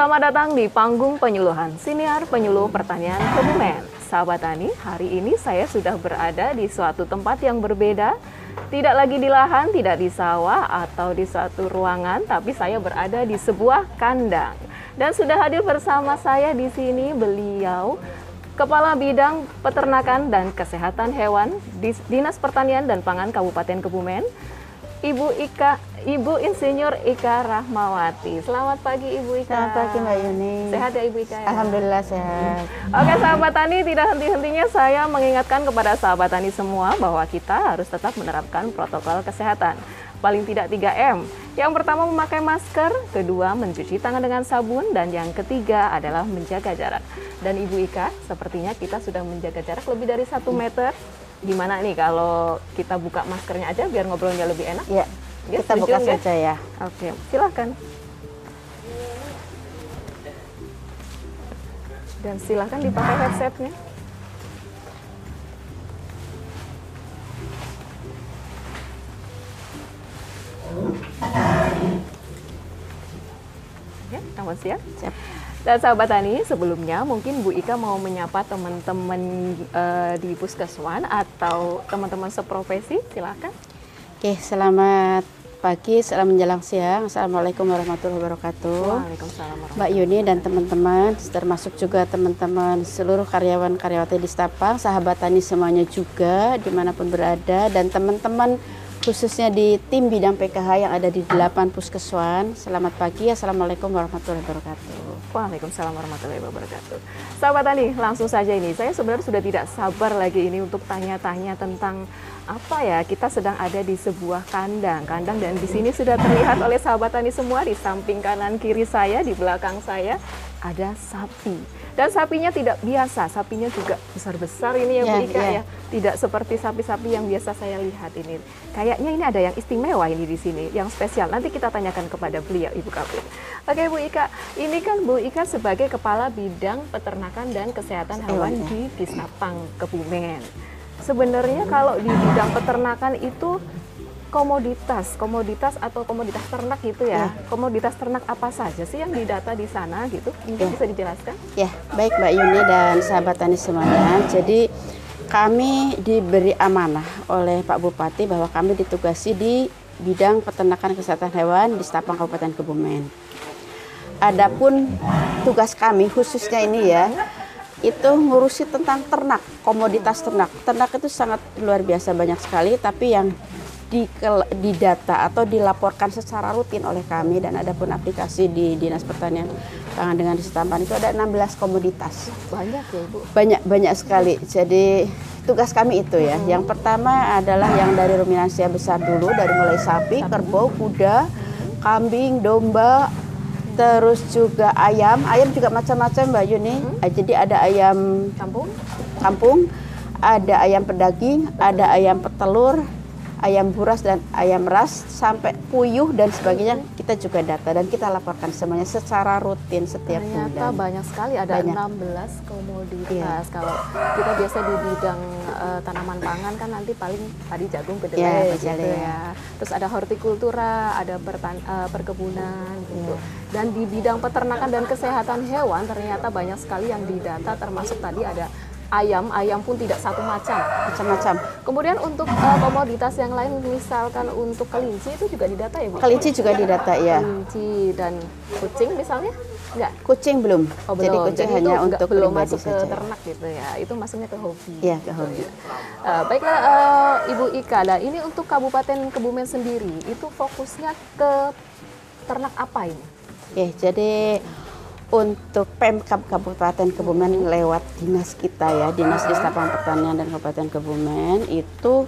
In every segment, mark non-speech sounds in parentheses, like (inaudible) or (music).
selamat datang di panggung penyuluhan Siniar Penyuluh Pertanian Kebumen. Sahabat Tani, hari ini saya sudah berada di suatu tempat yang berbeda. Tidak lagi di lahan, tidak di sawah atau di suatu ruangan, tapi saya berada di sebuah kandang. Dan sudah hadir bersama saya di sini beliau Kepala Bidang Peternakan dan Kesehatan Hewan di Dinas Pertanian dan Pangan Kabupaten Kebumen, Ibu Ika, Ibu Insinyur Ika Rahmawati. Selamat pagi Ibu Ika. Selamat pagi Mbak Yuni. Sehat ya Ibu Ika ya? Alhamdulillah sehat. Oke sahabat tani, tidak henti-hentinya saya mengingatkan kepada sahabat tani semua bahwa kita harus tetap menerapkan protokol kesehatan. Paling tidak 3M. Yang pertama memakai masker, kedua mencuci tangan dengan sabun, dan yang ketiga adalah menjaga jarak. Dan Ibu Ika, sepertinya kita sudah menjaga jarak lebih dari satu meter gimana nih kalau kita buka maskernya aja biar ngobrolnya lebih enak? Ya, Ya, kita setuju buka nggak? saja ya. Oke, silakan. Dan silakan dipakai headsetnya. Ya, kamu siap? Siap. Dan sahabat tani, sebelumnya mungkin Bu Ika mau menyapa teman-teman eh, di Puskeswan atau teman-teman seprofesi, silakan. Oke, selamat pagi, selamat menjelang siang. Assalamualaikum warahmatullahi wabarakatuh. Waalaikumsalam warahmatullahi Mbak Yuni dan teman-teman, termasuk juga teman-teman seluruh karyawan-karyawati di Stapang, sahabat tani semuanya juga di mana pun berada, dan teman-teman khususnya di tim bidang PKH yang ada di 8 Puskeswan. Selamat pagi, Assalamualaikum warahmatullahi wabarakatuh. Waalaikumsalam warahmatullahi wabarakatuh. Sahabat Tani, langsung saja ini. Saya sebenarnya sudah tidak sabar lagi ini untuk tanya-tanya tentang apa ya, kita sedang ada di sebuah kandang. Kandang dan di sini sudah terlihat oleh sahabat Tani semua di samping kanan kiri saya, di belakang saya ada sapi. Dan sapinya tidak biasa, sapinya juga besar-besar ini ya Bu Ya, Ika ya. ya. Tidak seperti sapi-sapi yang biasa saya lihat ini. Kayaknya ini ada yang istimewa ini di sini, yang spesial. Nanti kita tanyakan kepada beliau Ibu Kapit. Oke Bu Ika, ini kan Bu Ika sebagai Kepala Bidang Peternakan dan Kesehatan Hewan ya. di Disnapang Kebumen. Sebenarnya kalau di bidang peternakan itu komoditas, komoditas atau komoditas ternak gitu ya. Komoditas ternak apa saja sih yang didata di sana gitu? Mungkin Ya. bisa dijelaskan? Ya, baik Mbak Yuni dan sahabat tani semuanya. Jadi kami diberi amanah oleh Pak Bupati bahwa kami ditugasi di bidang peternakan kesehatan hewan di Stapang Kabupaten Kebumen. Adapun tugas kami khususnya ini ya, itu ngurusi tentang ternak, komoditas ternak. Ternak itu sangat luar biasa banyak sekali, tapi yang di, didata atau dilaporkan secara rutin oleh kami dan ada pun aplikasi di Dinas Pertanian Pangan dengan di Setampan itu ada 16 komoditas Banyak ya Ibu. banyak banyak sekali. Jadi tugas kami itu ya. Yang pertama adalah yang dari ruminansia besar dulu dari mulai sapi, kerbau, kuda, kambing, domba, terus juga ayam. Ayam juga macam-macam Mbak Yuni. Ah, Jadi ada ayam Kampung? kampung, ada ayam pedaging, ada ayam petelur, ayam buras dan ayam ras sampai puyuh dan sebagainya kita juga data dan kita laporkan semuanya secara rutin setiap Ternyata bulan. banyak sekali ada Banyak. 16 komoditas. Iya. Kalau kita biasa di bidang eh, tanaman pangan kan nanti paling padi jagung kedelai Ya, gitu kedelai. ya. Terus ada hortikultura, ada pertan- eh, perkebunan gitu. Iya. Dan di bidang peternakan dan kesehatan hewan ternyata banyak sekali yang didata termasuk tadi ada ayam, ayam pun tidak satu macam. Macam-macam. Kemudian untuk eh, komoditas yang lain misalkan untuk kelinci itu juga didata ya Bu? Kelinci juga didata ya. Kelinci dan kucing misalnya? Enggak. Kucing belum. Oh, Jadi belum. kucing Jadi hanya untuk belum masuk ke saja. ternak gitu ya. Itu masuknya ke hobi. Iya, ke hobi. Eh, baiklah eh, Ibu Ika, nah ini untuk Kabupaten Kebumen sendiri itu fokusnya ke ternak apa ini? Oke, jadi untuk Pemkab Kabupaten Kebumen lewat dinas kita ya, Dinas Distapang Pertanian dan Kabupaten Kebumen itu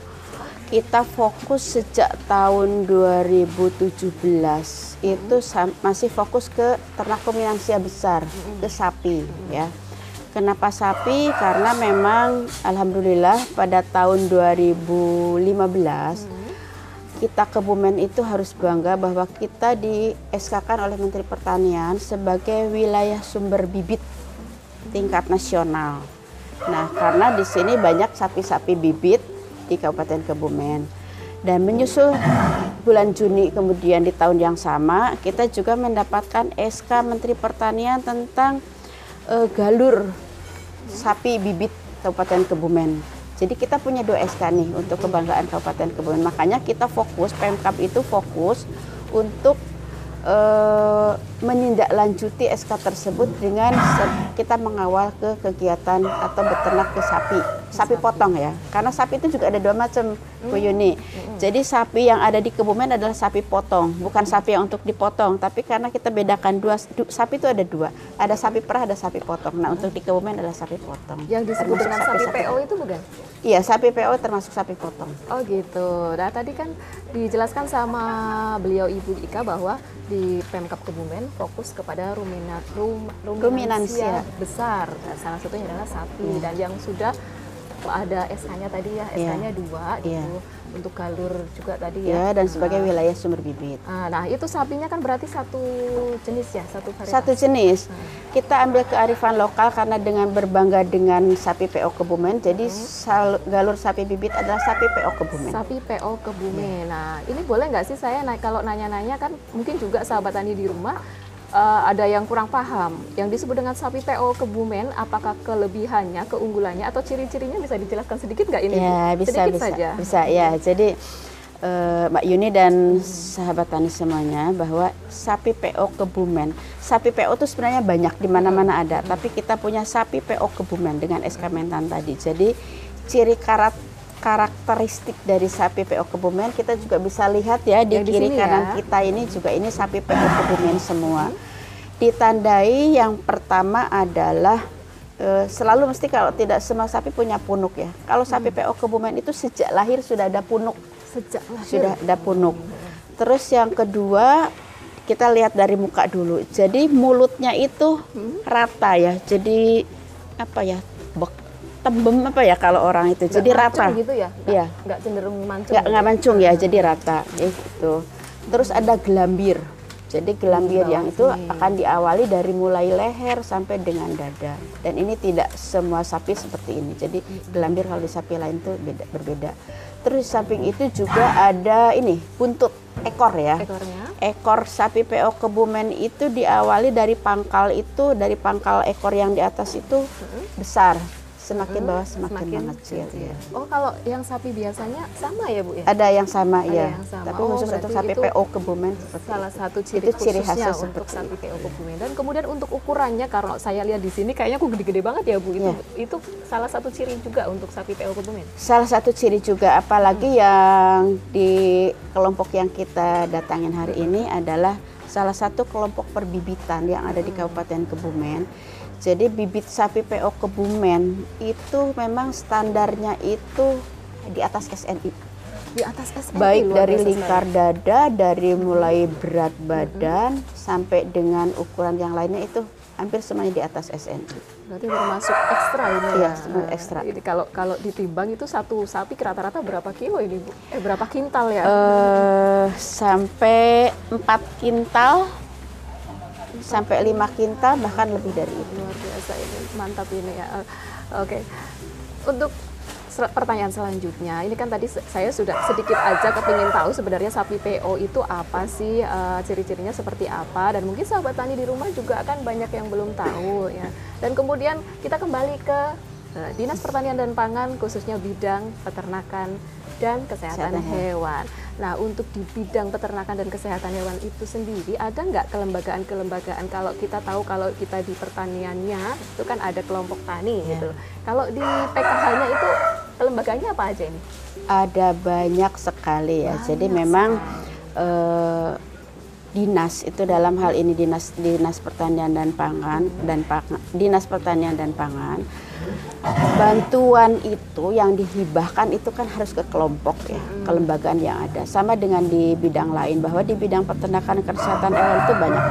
kita fokus sejak tahun 2017 itu masih fokus ke ternak ruminansia besar, ke sapi ya. Kenapa sapi? Karena memang alhamdulillah pada tahun 2015 kita Kebumen itu harus bangga bahwa kita di SK-kan oleh Menteri Pertanian sebagai wilayah sumber bibit tingkat nasional. Nah, karena di sini banyak sapi-sapi bibit di Kabupaten Kebumen. Dan menyusul bulan Juni kemudian di tahun yang sama kita juga mendapatkan SK Menteri Pertanian tentang uh, galur sapi bibit Kabupaten Kebumen. Jadi kita punya dua SK nih untuk kebanggaan Kabupaten Kebumen. Makanya kita fokus Pemkap itu fokus untuk uh, menindaklanjuti SK tersebut dengan kita mengawal ke kegiatan atau beternak ke sapi, sapi potong ya. Karena sapi itu juga ada dua macam, Bu hmm. Yuni. Hmm. Jadi sapi yang ada di Kebumen adalah sapi potong, bukan sapi yang untuk dipotong. Tapi karena kita bedakan dua, sapi itu ada dua, ada sapi perah, ada sapi potong. Nah untuk di Kebumen adalah sapi potong. Yang disebut dengan sapi, sapi PO itu bukan? Iya, sapi PO termasuk sapi potong. Oh gitu. Nah tadi kan dijelaskan sama beliau Ibu Ika bahwa di Pemkap Kebumen fokus kepada ruminat rum, ruminansia besar. Nah, salah satunya adalah sapi yeah. dan yang sudah ada SK-nya tadi ya, SK-nya yeah. dua yeah. gitu untuk galur juga tadi ya. Ya dan sebagai nah. wilayah sumber bibit. Ah, nah itu sapinya kan berarti satu jenis ya, satu varietas. Satu jenis. Hmm. Kita ambil kearifan lokal karena dengan berbangga dengan sapi PO Kebumen, jadi hmm. galur sapi bibit adalah sapi PO Kebumen. Sapi PO Kebumen. Ya. Nah ini boleh nggak sih saya naik kalau nanya-nanya kan mungkin juga sahabat tani di rumah uh, ada yang kurang paham. Yang disebut dengan sapi PO Kebumen, apakah kelebihannya, keunggulannya, atau ciri-cirinya bisa dijelaskan sedikit nggak ini? Ya, bisa, sedikit bisa, saja. Bisa, ya. Jadi uh, Mbak Yuni dan sahabat tani semuanya bahwa sapi PO Kebumen, sapi PO itu sebenarnya banyak di mana-mana ada, tapi kita punya sapi PO Kebumen dengan SK Mentan tadi. Jadi ciri karat karakteristik dari sapi PO Kebumen kita juga bisa lihat ya di kiri kanan ya. kita ini juga ini sapi PO Kebumen semua. Ditandai yang pertama adalah e, selalu mesti kalau tidak semua sapi punya punuk ya. Kalau sapi hmm. PO Kebumen itu sejak lahir sudah ada punuk. Sejak lahir sudah ada punuk. Terus yang kedua kita lihat dari muka dulu. Jadi mulutnya itu hmm. rata ya. Jadi apa ya? Tembem apa ya kalau orang itu? Jadi rata. gitu ya? Iya. nggak cenderung mancung nggak nggak mancung ya jadi rata. Itu terus ada gelambir. Jadi gelambir yang itu akan diawali dari mulai leher sampai dengan dada. Dan ini tidak semua sapi seperti ini. Jadi gelambir kalau di sapi lain itu beda berbeda. Terus samping itu juga ada ini buntut. Ekor ya. Ekornya? ekor sapi PO Kebumen itu diawali dari pangkal itu dari pangkal ekor yang di atas itu besar semakin bawah semakin, semakin mengecil. Ya. Oh kalau yang sapi biasanya sama ya bu ya? Ada yang sama Ada ya. Yang sama. Tapi oh, khusus untuk sapi PO Kebumen salah satu ciri, itu ciri khasnya untuk sapi PO Kebumen. Dan kemudian untuk ukurannya kalau saya lihat di sini kayaknya kok gede-gede banget ya bu. Itu ya. itu salah satu ciri juga untuk sapi PO Kebumen. Salah satu ciri juga apalagi hmm. yang di kelompok yang kita datangin hari ini adalah salah satu kelompok perbibitan yang ada di hmm. Kabupaten Kebumen jadi bibit sapi PO Kebumen itu memang standarnya itu di atas SNI. Di atas SNI. Baik dari lingkar dada, dari mulai berat badan mm -hmm. sampai dengan ukuran yang lainnya itu hampir semuanya di atas SNI. Berarti termasuk ekstra ini ya? Iya, ekstra. Jadi kalau kalau ditimbang itu satu sapi rata-rata berapa kilo ini bu? Eh berapa kintal ya? Uh, sampai 4 kintal sampai lima kintal bahkan lebih dari itu. Luar biasa ini, mantap ini ya. Oke, okay. untuk pertanyaan selanjutnya, ini kan tadi saya sudah sedikit aja kepingin tahu sebenarnya sapi PO itu apa sih, uh, ciri-cirinya seperti apa, dan mungkin sahabat tani di rumah juga akan banyak yang belum tahu ya. Dan kemudian kita kembali ke uh, Dinas Pertanian dan Pangan khususnya bidang peternakan dan kesehatan hewan. Nah, untuk di bidang peternakan dan kesehatan hewan itu sendiri, ada nggak kelembagaan-kelembagaan? Kalau kita tahu kalau kita di pertaniannya itu kan ada kelompok tani yeah. gitu. Kalau di PKH-nya itu kelembagaannya apa aja ini? Ada banyak sekali ya. Banyak Jadi memang eh, dinas itu dalam hal ini dinas dinas pertanian dan pangan dan pangan, dinas pertanian dan pangan bantuan itu yang dihibahkan itu kan harus ke kelompok ya, kelembagaan yang ada. Sama dengan di bidang lain bahwa di bidang peternakan kesehatan hewan itu banyak.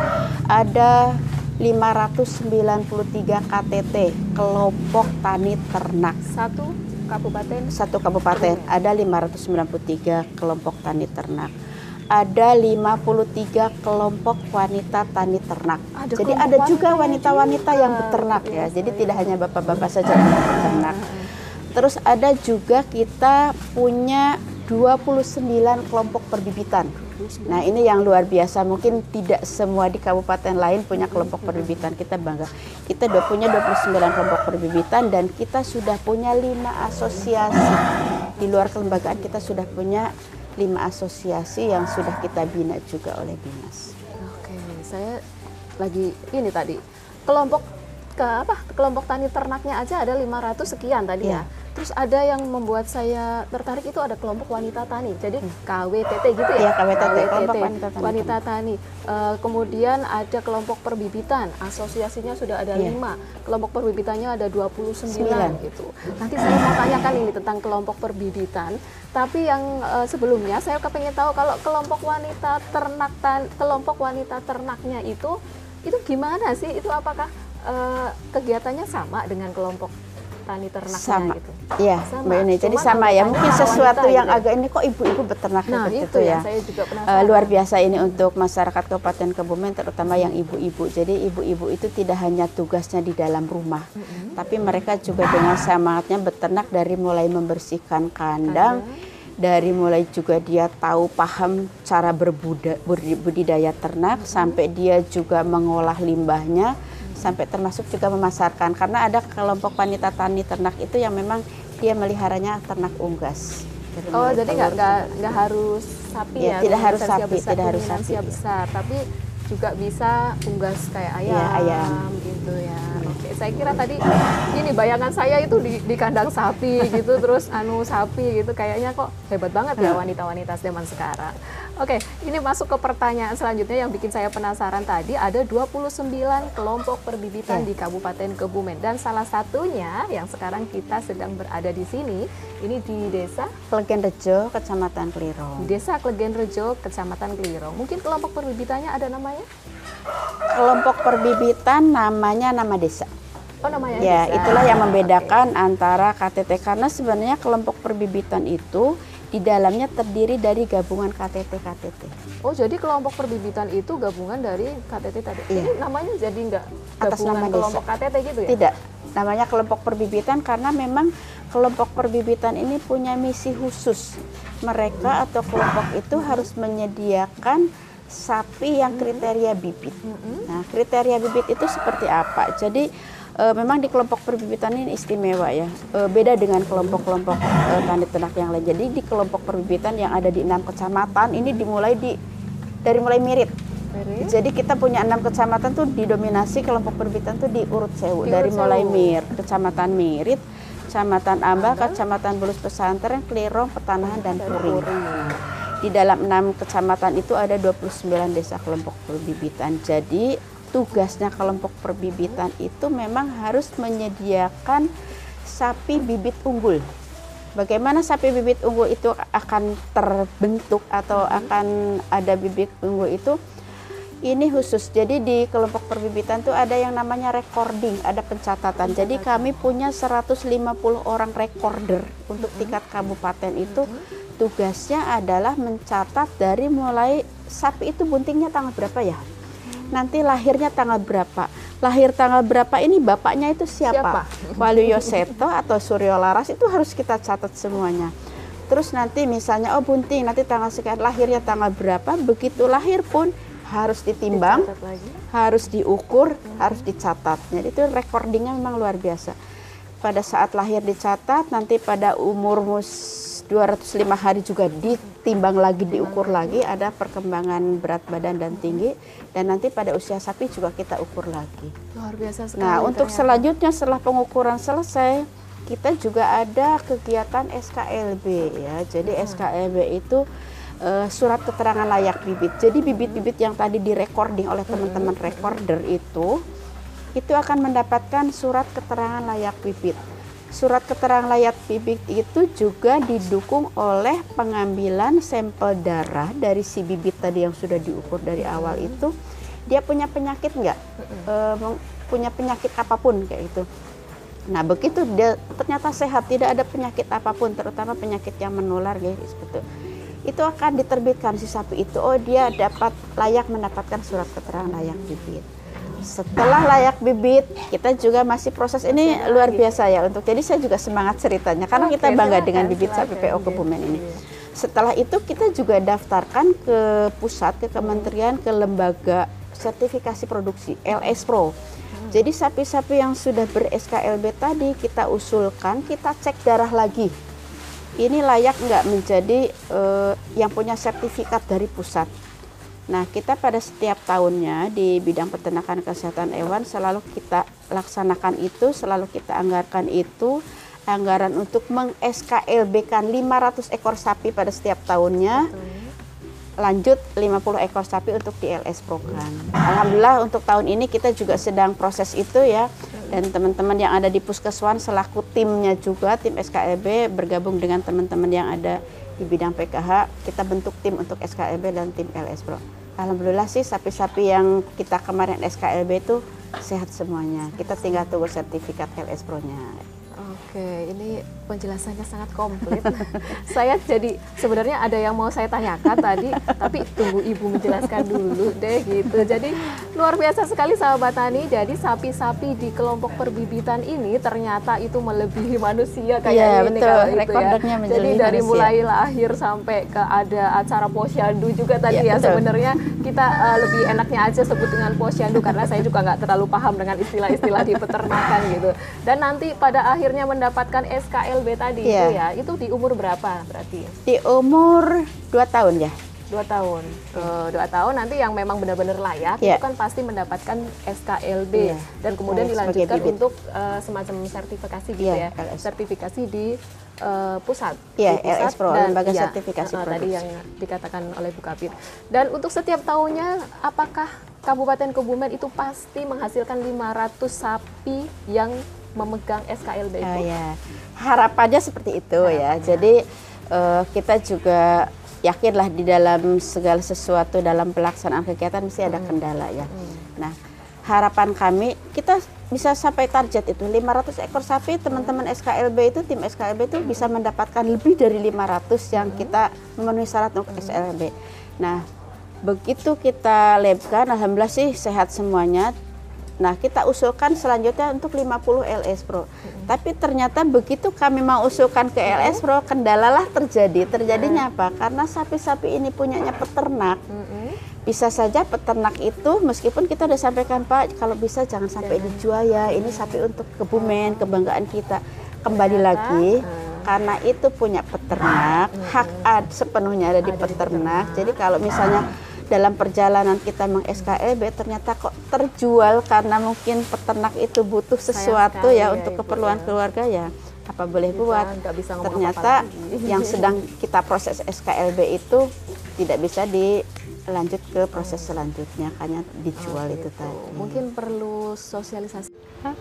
Ada 593 KTT kelompok tani ternak. Satu kabupaten? Satu kabupaten. Ada 593 kelompok tani ternak ada 53 kelompok wanita tani ternak. Ada Jadi ada juga wanita-wanita yang beternak ya. Jadi tidak hanya bapak-bapak saja yang beternak. Terus ada juga kita punya 29 kelompok perbibitan. Nah, ini yang luar biasa. Mungkin tidak semua di kabupaten lain punya kelompok perbibitan. Kita bangga. Kita sudah punya 29 kelompok perbibitan dan kita sudah punya lima asosiasi. Di luar kelembagaan kita sudah punya lima asosiasi yang sudah kita bina juga oleh dinas. Oke, saya lagi ini tadi kelompok ke apa kelompok tani ternaknya aja ada 500 sekian tadi ya. ya Terus ada yang membuat saya tertarik itu ada kelompok wanita tani. Jadi hmm. KWTT gitu ya. Iya, KWTT, KWTT kelompok wanita tani. Wanita tani. Uh, kemudian ada kelompok perbibitan. Asosiasinya sudah ada iya. lima. Kelompok perbibitannya ada 29 Sembilan. gitu. Nanti saya mau tanyakan ini tentang kelompok perbibitan. Tapi yang uh, sebelumnya saya kepengen tahu kalau kelompok wanita ternak tan kelompok wanita ternaknya itu itu gimana sih? Itu apakah uh, kegiatannya sama dengan kelompok tani ternak sama gitu. Iya, Mbak Ini. Jadi sama ya. Mungkin sesuatu yang gitu. agak ini kok ibu-ibu beternak nah, itu, itu ya. Saya juga uh, luar biasa ini untuk masyarakat Kabupaten Kebumen terutama yang ibu-ibu. Jadi ibu-ibu itu tidak hanya tugasnya di dalam rumah, mm -hmm. tapi mereka juga dengan semangatnya beternak dari mulai membersihkan kandang, dari mulai juga dia tahu paham cara berbudidaya ternak mm -hmm. sampai dia juga mengolah limbahnya sampai termasuk juga memasarkan karena ada kelompok wanita tani ternak itu yang memang dia meliharanya ternak unggas. Jadi oh jadi nggak nggak harus sapi ya? ya tidak harus sapi, besar, tidak harus sapi. besar, tapi juga bisa unggas kayak ayam, ya, ayam. gitu ya. Saya kira tadi ini bayangan saya itu di, di kandang sapi gitu, terus anu sapi gitu, kayaknya kok hebat banget ya wanita-wanita zaman sekarang. Oke, ini masuk ke pertanyaan selanjutnya yang bikin saya penasaran tadi. Ada 29 kelompok perbibitan ya. di Kabupaten Kebumen. Dan salah satunya yang sekarang kita sedang berada di sini, ini di desa Klegen Rejo, Kecamatan Klirong. Desa Klegen Rejo, Kecamatan Klirong. Mungkin kelompok perbibitannya ada namanya? Kelompok perbibitan namanya nama desa. Oh namanya Ya, desa. itulah yang membedakan okay. antara KTT. Karena sebenarnya kelompok perbibitan itu di dalamnya terdiri dari gabungan KTT-KTT. Oh, jadi kelompok perbibitan itu gabungan dari KTT tadi. Iya. Ini namanya jadi enggak atas nama kelompok KTT gitu ya? Tidak. Namanya kelompok perbibitan karena memang kelompok perbibitan ini punya misi khusus. Mereka atau kelompok itu harus menyediakan sapi yang kriteria bibit. Nah, kriteria bibit itu seperti apa? Jadi e, memang di kelompok perbibitan ini istimewa ya. E, beda dengan kelompok-kelompok e, tani ternak yang lain. Jadi di kelompok perbibitan yang ada di enam kecamatan ini dimulai di dari mulai mirip. Jadi kita punya enam kecamatan tuh didominasi kelompok perbibitan tuh di urut sewu di dari urut mulai sewu. Mir, kecamatan Mirit, kecamatan Amba, kecamatan Bulus Pesantren, Klirong, Petanahan dan Puring. Di dalam enam kecamatan itu ada 29 desa kelompok perbibitan. Jadi tugasnya kelompok perbibitan itu memang harus menyediakan sapi bibit unggul. Bagaimana sapi bibit unggul itu akan terbentuk atau mm-hmm. akan ada bibit unggul itu? Ini khusus. Jadi di kelompok perbibitan itu ada yang namanya recording, ada pencatatan. Jadi kami punya 150 orang recorder untuk mm-hmm. tingkat kabupaten itu. Mm-hmm. Tugasnya adalah mencatat dari mulai sapi itu buntingnya tanggal berapa ya? Nanti lahirnya tanggal berapa. Lahir tanggal berapa ini bapaknya itu siapa? siapa? Walu Yoseto atau Suryo Laras itu harus kita catat semuanya. Terus nanti misalnya oh bunting nanti tanggal sekian lahirnya tanggal berapa, begitu lahir pun harus ditimbang, harus diukur, hmm. harus dicatat. Jadi itu recordingnya memang luar biasa. Pada saat lahir dicatat, nanti pada umur mus 205 hari juga ditimbang lagi, diukur lagi, ada perkembangan berat badan dan tinggi, dan nanti pada usia sapi juga kita ukur lagi. Luar biasa sekali. Nah, untuk selanjutnya setelah pengukuran selesai, kita juga ada kegiatan SKLB ya. Jadi hmm. SKLB itu uh, surat keterangan layak bibit. Jadi bibit-bibit yang tadi direcording oleh teman-teman hmm. recorder itu, itu akan mendapatkan surat keterangan layak bibit Surat keterangan layak bibit itu juga didukung oleh pengambilan sampel darah dari si bibit tadi yang sudah diukur dari awal itu. Dia punya penyakit nggak? E, punya penyakit apa pun kayak itu. Nah begitu dia ternyata sehat, tidak ada penyakit apa pun, terutama penyakit yang menular, guys. Betul. Itu akan diterbitkan si sapi itu. Oh dia dapat layak mendapatkan surat keterangan layak bibit setelah layak bibit kita juga masih proses ini luar biasa ya untuk jadi saya juga semangat ceritanya karena kita bangga dengan bibit sapi PO Kebumen ini Setelah itu kita juga daftarkan ke pusat, ke kementerian, ke lembaga sertifikasi produksi LS Pro. Jadi sapi-sapi yang sudah ber SKLB tadi kita usulkan, kita cek darah lagi. Ini layak nggak menjadi uh, yang punya sertifikat dari pusat. Nah, kita pada setiap tahunnya di bidang peternakan kesehatan hewan selalu kita laksanakan itu, selalu kita anggarkan itu anggaran untuk meng-SKLB-kan 500 ekor sapi pada setiap tahunnya. Lanjut 50 ekor sapi untuk di LS program. Alhamdulillah untuk tahun ini kita juga sedang proses itu ya. Dan teman-teman yang ada di Puskeswan selaku timnya juga tim SKLB bergabung dengan teman-teman yang ada di bidang PKH, kita bentuk tim untuk SKLB dan tim LS Pro. Alhamdulillah sih sapi-sapi yang kita kemarin SKLB itu sehat semuanya. Kita tinggal tunggu sertifikat LS Pro-nya. Oke, ini penjelasannya sangat komplit. (laughs) saya jadi sebenarnya ada yang mau saya tanyakan tadi, tapi tunggu ibu menjelaskan dulu deh gitu. Jadi luar biasa sekali sahabat tani. Jadi sapi-sapi di kelompok perbibitan ini ternyata itu melebihi manusia kayak ya, ini betul. gitu ya. Jadi dari manusia. mulai lahir sampai ke ada acara posyandu juga tadi ya, ya sebenarnya kita uh, lebih enaknya aja sebut dengan posyandu karena saya juga nggak terlalu paham dengan istilah-istilah di peternakan gitu. Dan nanti pada akhirnya mendapatkan SKLB tadi yeah. itu ya, itu di umur berapa berarti? Di umur 2 tahun ya. Dua tahun, uh, dua tahun nanti yang memang benar-benar layak yeah. itu kan pasti mendapatkan SKLB yeah. dan kemudian oh, dilanjutkan untuk uh, semacam sertifikasi gitu yeah, ya, LS. sertifikasi di uh, pusat, yeah, di pusat LS Pro, dan lembaga ya, sertifikasi uh, tadi yang dikatakan oleh Bu Kapit. Dan untuk setiap tahunnya, apakah Kabupaten Kebumen itu pasti menghasilkan 500 sapi yang memegang SKLB itu? Oh, ya. Harapannya seperti itu ya. Harapannya. ya. Jadi uh, kita juga yakinlah di dalam segala sesuatu dalam pelaksanaan kegiatan mesti ada kendala ya. Hmm. Nah, harapan kami kita bisa sampai target itu 500 ekor sapi teman-teman SKLB itu tim SKLB itu bisa mendapatkan lebih dari 500 yang kita memenuhi syarat untuk SKLB. Nah, begitu kita labkan alhamdulillah sih sehat semuanya Nah, kita usulkan selanjutnya untuk 50 LS Pro. Hmm. Tapi ternyata begitu kami mau usulkan ke LS Pro, kendalalah terjadi. Terjadinya apa? Karena sapi-sapi ini punyanya peternak. Hmm. Bisa saja peternak itu meskipun kita sudah sampaikan Pak, kalau bisa jangan sampai dijual ya. Ini sapi untuk kebumen, kebanggaan kita. Kembali lagi karena itu punya peternak, hak ad sepenuhnya ada di peternak. Jadi kalau misalnya dalam perjalanan kita meng SKLB ternyata kok terjual karena mungkin peternak itu butuh sesuatu ya, ya untuk keperluan ya. keluarga ya apa boleh kita buat bisa ternyata (laughs) yang sedang kita proses SKLB itu tidak bisa dilanjut ke proses selanjutnya hanya dijual oh, itu gitu. tadi mungkin perlu sosialisasi Hah?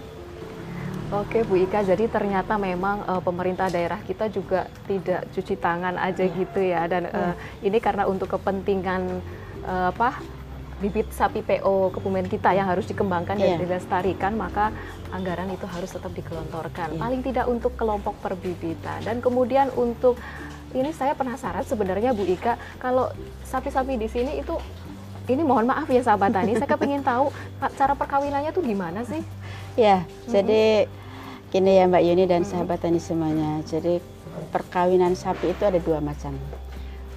Oke Bu Ika, jadi ternyata memang uh, pemerintah daerah kita juga tidak cuci tangan aja hmm. gitu ya, dan uh, hmm. ini karena untuk kepentingan uh, apa bibit sapi PO Kebumen kita yang harus dikembangkan yeah. dan iya. dilestarikan, maka anggaran itu harus tetap digelontorkan. Yeah. Paling tidak untuk kelompok perbibitan dan kemudian untuk ini saya penasaran sebenarnya Bu Ika, kalau sapi-sapi di sini itu ini mohon maaf ya sahabat tani, saya kepingin tahu cara perkawinannya tuh gimana sih? Ya, hmm. jadi gini ya Mbak Yuni dan sahabat tani semuanya. Jadi perkawinan sapi itu ada dua macam.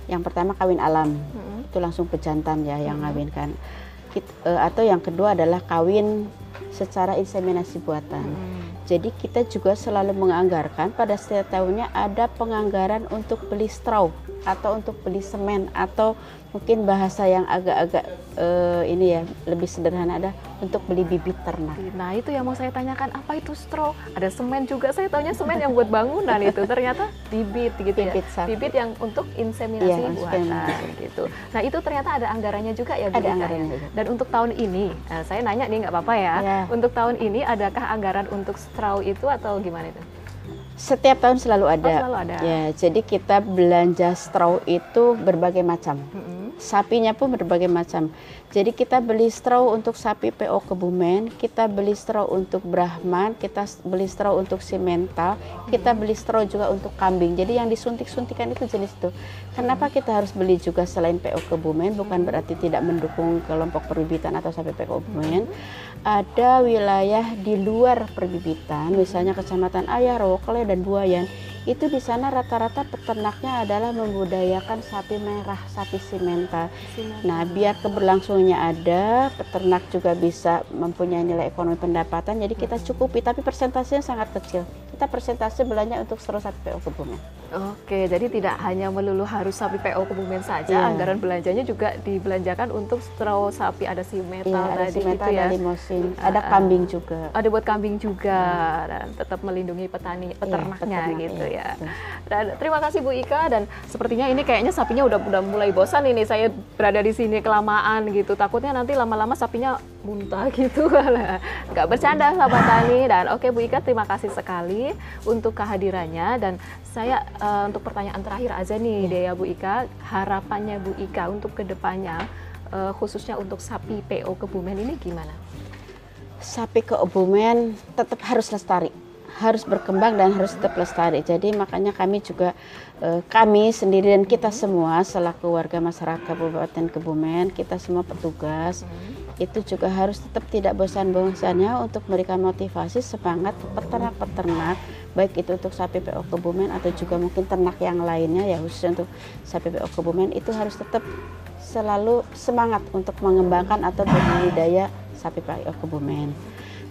Yang pertama kawin alam. Hmm itu langsung pejantan ya yang hmm. ngawinkan uh, atau yang kedua adalah kawin secara inseminasi buatan. Hmm. Jadi kita juga selalu menganggarkan pada setiap tahunnya ada penganggaran untuk beli straw atau untuk beli semen atau mungkin bahasa yang agak-agak uh, ini ya lebih sederhana ada untuk beli bibit ternak. Nah itu yang mau saya tanyakan apa itu straw? Ada semen juga saya tahunya semen yang buat bangunan itu ternyata bibit gitu ya. bibit ya. Bibit yang untuk inseminasi ya, buatan gitu. Nah itu ternyata ada anggarannya juga ya. Ada anggarannya juga. Dan untuk tahun ini nah, saya nanya nih nggak apa-apa ya. ya. Untuk tahun ini adakah anggaran untuk straw itu atau gimana itu? Setiap tahun selalu ada. Oh, selalu ada. Ya, jadi kita belanja straw itu berbagai macam. Mm -hmm sapinya pun berbagai macam. Jadi kita beli straw untuk sapi PO Kebumen, kita beli straw untuk Brahman, kita beli straw untuk Simental, kita beli straw juga untuk kambing. Jadi yang disuntik-suntikan itu jenis itu. Kenapa kita harus beli juga selain PO Kebumen? Bukan berarti tidak mendukung kelompok perbibitan atau sapi PO Kebumen. Ada wilayah di luar perbibitan, misalnya Kecamatan Ayaro, Kle, dan Buayan itu di sana rata-rata peternaknya adalah membudayakan sapi merah, sapi simental. Nah, biar keberlangsungannya ada, peternak juga bisa mempunyai nilai ekonomi pendapatan. Jadi kita cukupi, tapi persentasenya sangat kecil. Kita persentase belanja untuk seluruh sapi PO Kebumen. Oke, jadi tidak hanya melulu harus sapi PO Kebumen saja, Iya. anggaran belanjanya juga dibelanjakan untuk straw sapi ada si metal Iya, ada tadi simental, itu ya. ada limosin, ada kambing juga. Ada buat kambing juga dan tetap melindungi petani peternaknya peternak, gitu iya, ya. Betul. Dan terima kasih Bu Ika dan sepertinya ini kayaknya sapinya udah udah mulai bosan ini saya berada di sini kelamaan gitu. Takutnya nanti lama-lama sapinya muntah gitu. (laughs) Nggak bercanda sahabat tani dan oke Bu Ika terima kasih sekali untuk kehadirannya dan saya eh, untuk pertanyaan terakhir aja nih Dea Bu Ika harapannya Bu Ika untuk ke depannya eh, khususnya untuk sapi PO Kebumen ini gimana? sapi keobumen tetap harus lestari harus berkembang dan harus tetap lestari jadi makanya kami juga eh, kami sendiri dan kita semua selaku warga masyarakat Kabupaten Kebumen kita semua petugas itu juga harus tetap tidak bosan-bosannya untuk memberikan motivasi semangat peternak-peternak baik itu untuk sapi PO Kebumen atau juga mungkin ternak yang lainnya ya khusus untuk sapi PO Kebumen itu harus tetap selalu semangat untuk mengembangkan atau berbudidaya sapi PO Kebumen.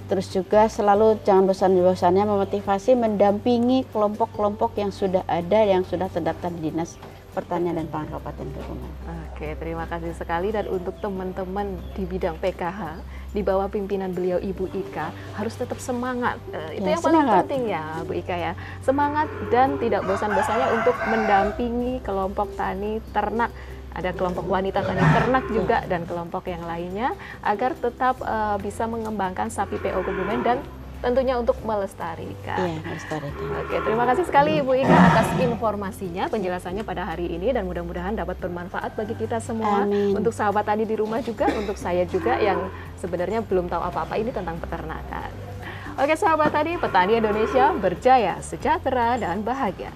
Terus juga selalu jangan bosan-bosannya memotivasi mendampingi kelompok-kelompok yang sudah ada yang sudah terdaftar di Dinas Pertanian dan Pangan Kabupaten Kebumen. Oke, terima kasih sekali dan untuk teman-teman di bidang PKH di bawah pimpinan beliau Ibu Ika harus tetap semangat. Eh, itu Ya, yang paling semangat. penting ya, Bu Ika ya. Semangat dan tidak bosan-bosannya untuk mendampingi kelompok tani ternak ada kelompok wanita tani ternak juga dan kelompok yang lainnya agar tetap eh, bisa mengembangkan sapi PO Kebumen dan tentunya untuk melestarikan. Iya, melestarikan. Oke, terima kasih sekali Ibu Ika atas informasinya, penjelasannya pada hari ini dan mudah-mudahan dapat bermanfaat bagi kita semua. Amin. Untuk sahabat tadi di rumah juga, untuk saya juga yang sebenarnya belum tahu apa-apa ini tentang peternakan. Oke sahabat tadi, petani Indonesia berjaya, sejahtera, dan bahagia.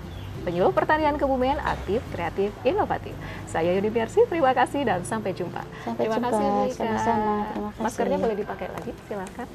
Penyuluh pertanian Kebumen aktif, kreatif, inovatif. Saya Yuni Mersi, terima kasih dan sampai jumpa. Sampai terima jumpa, kasih sama-sama. Terima kasih. Maskernya boleh dipakai lagi, silakan.